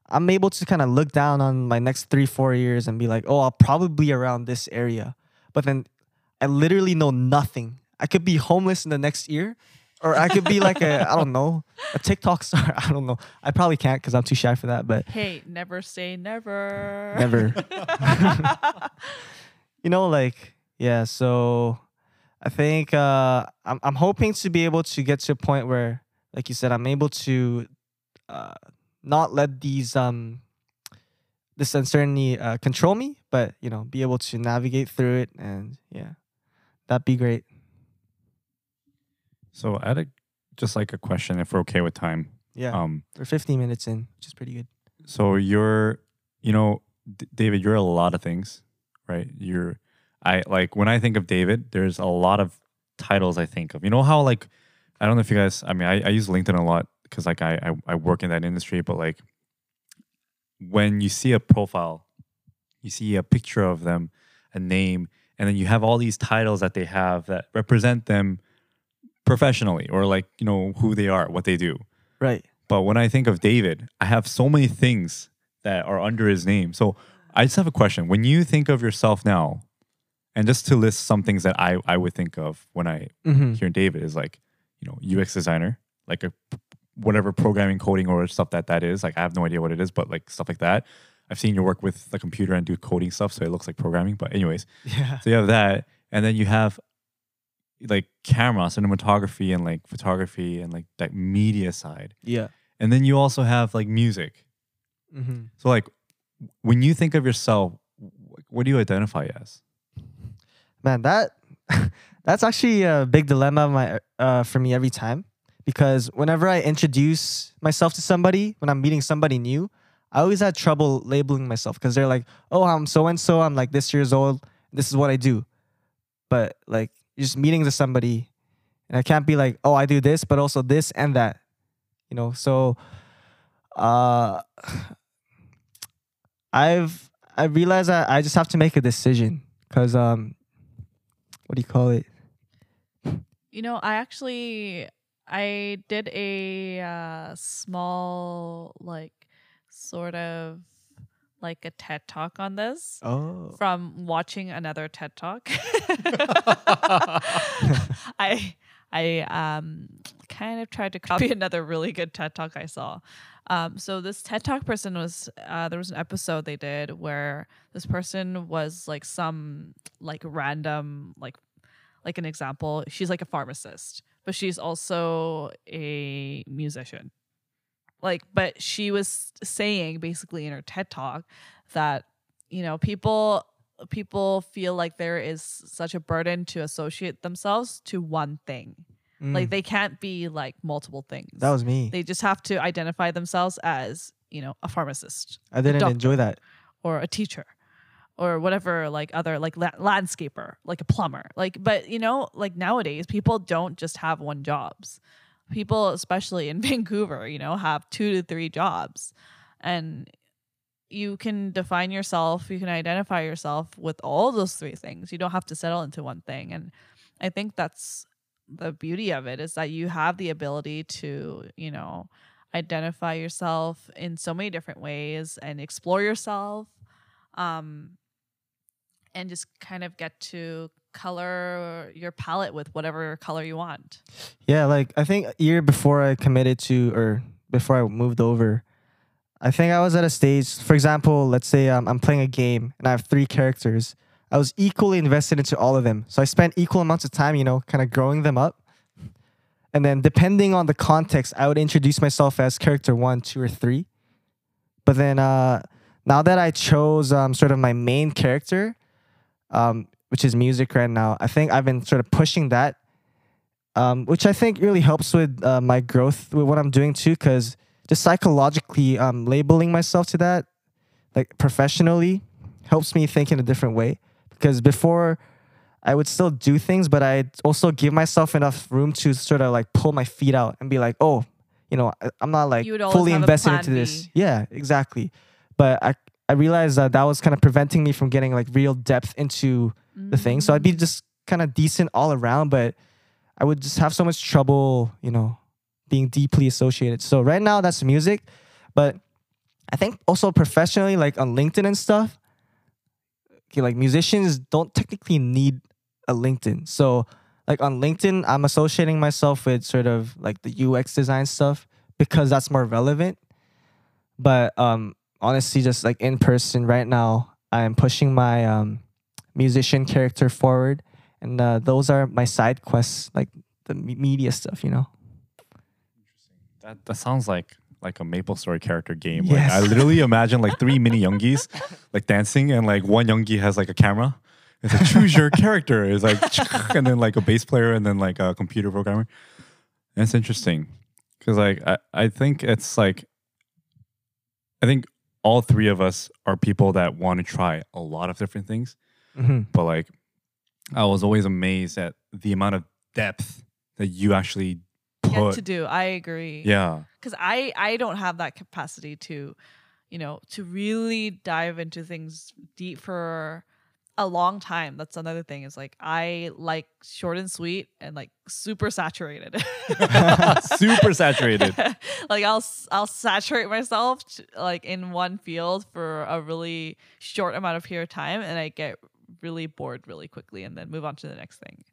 I'm able to kind of look down on my next three, four years and be like, oh, I'll probably be around this area. But then I literally know nothing. I could be homeless in the next year, or I could be like a, I don't know, a TikTok star. I don't know. I probably can't because I'm too shy for that. But hey never say never never. you know, like yeah. So I think uh, I'm I'm hoping to be able to get to a point where, like you said, I'm able to uh, not let these um this uncertainty uh, control me, but you know, be able to navigate through it, and yeah, that'd be great. So I had a, just like a question, if we're okay with time. Yeah, Um, we're 15 minutes in, which is pretty good. so you're, you know, D- David, you're a lot of things, right? You're, I like when I think of David, there's a lot of titles I think of. You know how like, I don't know if you guys, I mean, I, I use LinkedIn a lot because like I, I I work in that industry, but like when you see a profile, you see a picture of them, a name, and then you have all these titles that they have that represent them professionally or like you know who they are, what they do. Right. But when I think of David, I have so many things that are under his name. So I just have a question. When you think of yourself now, and just to list some things that I, I would think of when I Mm-hmm. hear David is like, you know, UX designer, like a whatever programming, coding, or stuff that that is. Like I have no idea what it is, but like stuff like that. I've seen you work with the computer and do coding stuff, so it looks like programming. But anyways, Yeah. so you have that, and then you have like camera, cinematography, and like photography, and like that media side. Yeah. And then you also have like music. Mm-hmm. So like when you think of yourself, what do you identify as? Man, that that's actually a big dilemma of my uh, for me every time because whenever I introduce myself to somebody, when I'm meeting somebody new, I always had trouble labeling myself because they're like, "Oh, I'm so and so. I'm like this years old. This is what I do." But like, you're just meeting to somebody, and I can't be like, "Oh, I do this, but also this and that," you know. So, uh, I've I realized that I just have to make a decision because um, what do you call it? You know, I actually I did a uh, small like sort of like a TED talk on this Oh, from watching another TED talk. I I um kind of tried to copy another really good TED talk I saw. Um, so this TED talk person was uh, there was an episode they did where this person was like some like random like like an example she's like a pharmacist but she's also a musician like but she was saying basically in her TED talk that you know people people feel like there is such a burden to associate themselves to one thing like Mm, they can't be like multiple things that was me. they just have to identify themselves as you know a pharmacist I didn't doctor. enjoy that. or a teacher or whatever like other like la- landscaper like a plumber like but you know like nowadays people don't just have one jobs people especially in vancouver you know have two to three jobs. And you can define yourself you can identify yourself with all those three things. You don't have to settle into one thing. And i think that's the beauty of it is that you have the ability to you know identify yourself in so many different ways and explore yourself um and just kind of get to color your palette with whatever color you want Yeah, like I think a year before I committed to or before I moved over, I think I was at a stage. For example, let's say um, I'm playing a game and I have three characters. I was equally invested into all of them, so I spent equal amounts of time, you know, kind of growing them up. And then depending on the context, I would introduce myself as character one, two, or three. But then uh, now that I chose um, sort of my main character, um, which is music right now, I think I've been sort of pushing that um, which I think really helps with uh, my growth with what I'm doing too, because just psychologically um, labeling myself to that, like professionally, helps me think in a different way. Because before, I would still do things, but I also give myself enough room to sort of like pull my feet out and be like, oh, you know, I- I'm not like You would always fully invested into this. Yeah, exactly. But I I realized that that was kind of preventing me from getting like real depth into the thing. So I'd be just kind of decent all around, but I would just have so much trouble, you know, being deeply associated. So right now that's music, but I think also professionally, like on LinkedIn and stuff, okay, like musicians don't technically need a LinkedIn. So like on LinkedIn, I'm associating myself with sort of like the UX design stuff because that's more relevant. But um honestly, just like in person right now, I'm pushing my um musician character forward and uh, those are my side quests like the me- media stuff you know That that sounds like like a Maple Story character game. Like I literally imagine like three mini Youngis like dancing, and like one Youngie has like a camera. It's like choose your character. It's like and then like a bass player and then like a computer programmer. It's interesting because like I, I think it's like I think all three of us are people that want to try a lot of different things Mhm. but like I was always amazed at the amount of depth that you actually Get put. to do. I agree. yeah, because I I don't have that capacity to, you know, to really dive into things deep for a long time. That's another thing. Is like I like short and sweet and like super saturated. super saturated. like I'll I'll saturate myself t- like in one field for a really short amount of period of time, and I get really bored really quickly, and then move on to the next thing.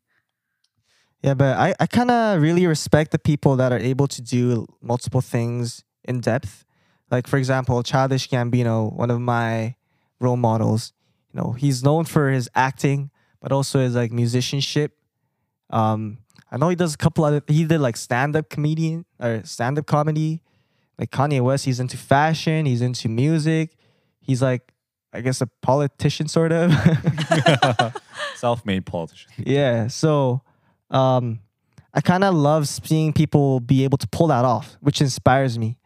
Yeah, but I, I kind of really respect the people that are able to do multiple things in depth. Like, for example, Childish Gambino, one of my role models. You know, he's known for his acting, but also his like musicianship. Um, I know he does a couple other. He did like stand up comedian or stand up comedy. Like Kanye West, he's into fashion. He's into music. He's like, I guess, a politician sort of. Self-made politician. Yeah. So um I kind of love seeing people be able to pull that off, which inspires me.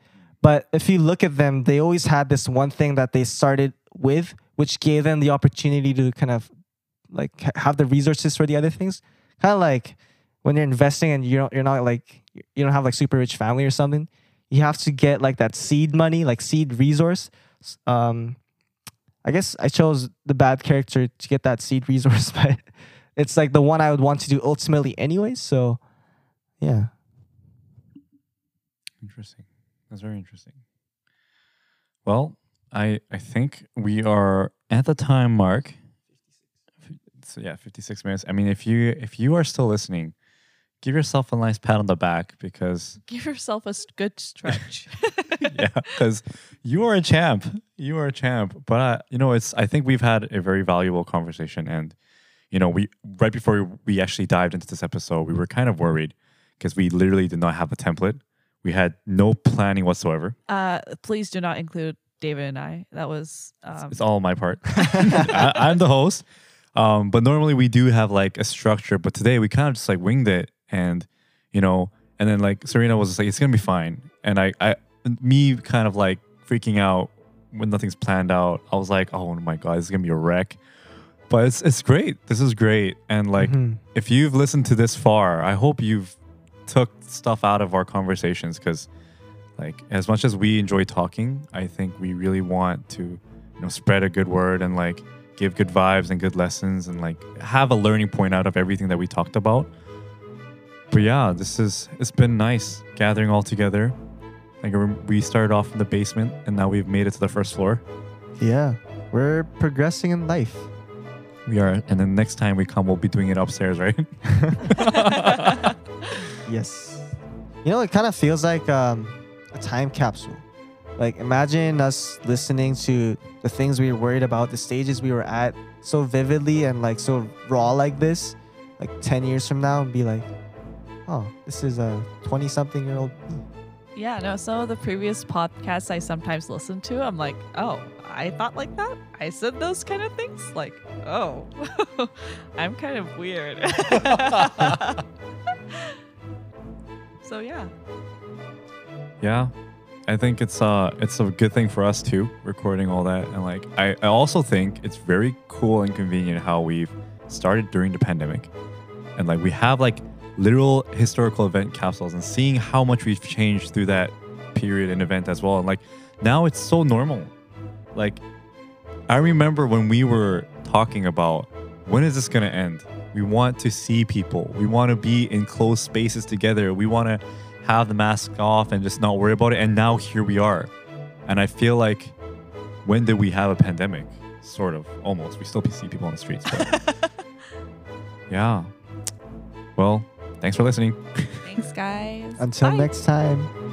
But if you look at them, they always had this one thing that they started with, which gave them the opportunity to kind of like have the resources for the other things. Kind of like when you're investing and you don't, you're not like you don't have like super rich family or something. You have to get like that seed money, like seed resource. Um, I guess I chose the bad character to get that seed resource, but it's like the one I would want to do ultimately anyways. So, yeah. Interesting. That's very interesting. Well, I I think we are at the time mark. So yeah, 56 minutes. I mean, if you if you are still listening, give yourself a nice pat on the back because Give yourself a good stretch. yeah, because you are a champ. You are a champ. But uh, you know, it's. I think we've had a very valuable conversation, and you know, we right before we actually dived into this episode, we were kind of worried because we literally did not have a template. We had no planning whatsoever. Uh, please do not include David and I. That was um, It's all my part. I, I'm the host. Um, but normally we do have like a structure, but today we kind of just like winged it, and you know, and then like Serena was just like, "It's gonna be fine," and I, I, me kind of like freaking out when nothing's planned out. I was like, "Oh my god, this is gonna be a wreck," but it's it's great. This is great, and like Mhm. if you've listened to this far, I hope you've took stuff out of our conversations because like as much as we enjoy talking, I think we really want to you know spread a good word and like give good vibes and good lessons and like have a learning point out of everything that we talked about. But yeah, this is it's been nice gathering all together. Like we started off in the basement and now we've made it to the first floor. Yeah. We're progressing in life. We are, and then next time we come, we'll be doing it upstairs, right? Yes. You know, it kind of feels like um, a time capsule. Like, imagine us listening to the things we were worried about, the stages we were at so vividly and like so raw like this, like 10 years from now, and be like, oh, this is a 20 something year old yeah. No, some of the previous podcasts I sometimes listen to, I'm like, oh, I thought like that. I said those kind of things. Like, oh, I'm kind of weird. so yeah. Yeah. I think it's uh it's a good thing for us too, recording all that. And like I, I also think it's very cool and convenient how we've started during the pandemic. And like we have like literal historical event capsules and seeing how much we've changed through that period and event as well. And like now it's so normal. Like I remember when we were talking about when is this gonna end? We want to see people. We want to be in close spaces together. We want to have the mask off and just not worry about it. And now here we are. And I feel like when did we have a pandemic? Sort of, almost. We still see people on the streets. But yeah. Well, thanks for listening. Thanks, guys. Until Bye. next time.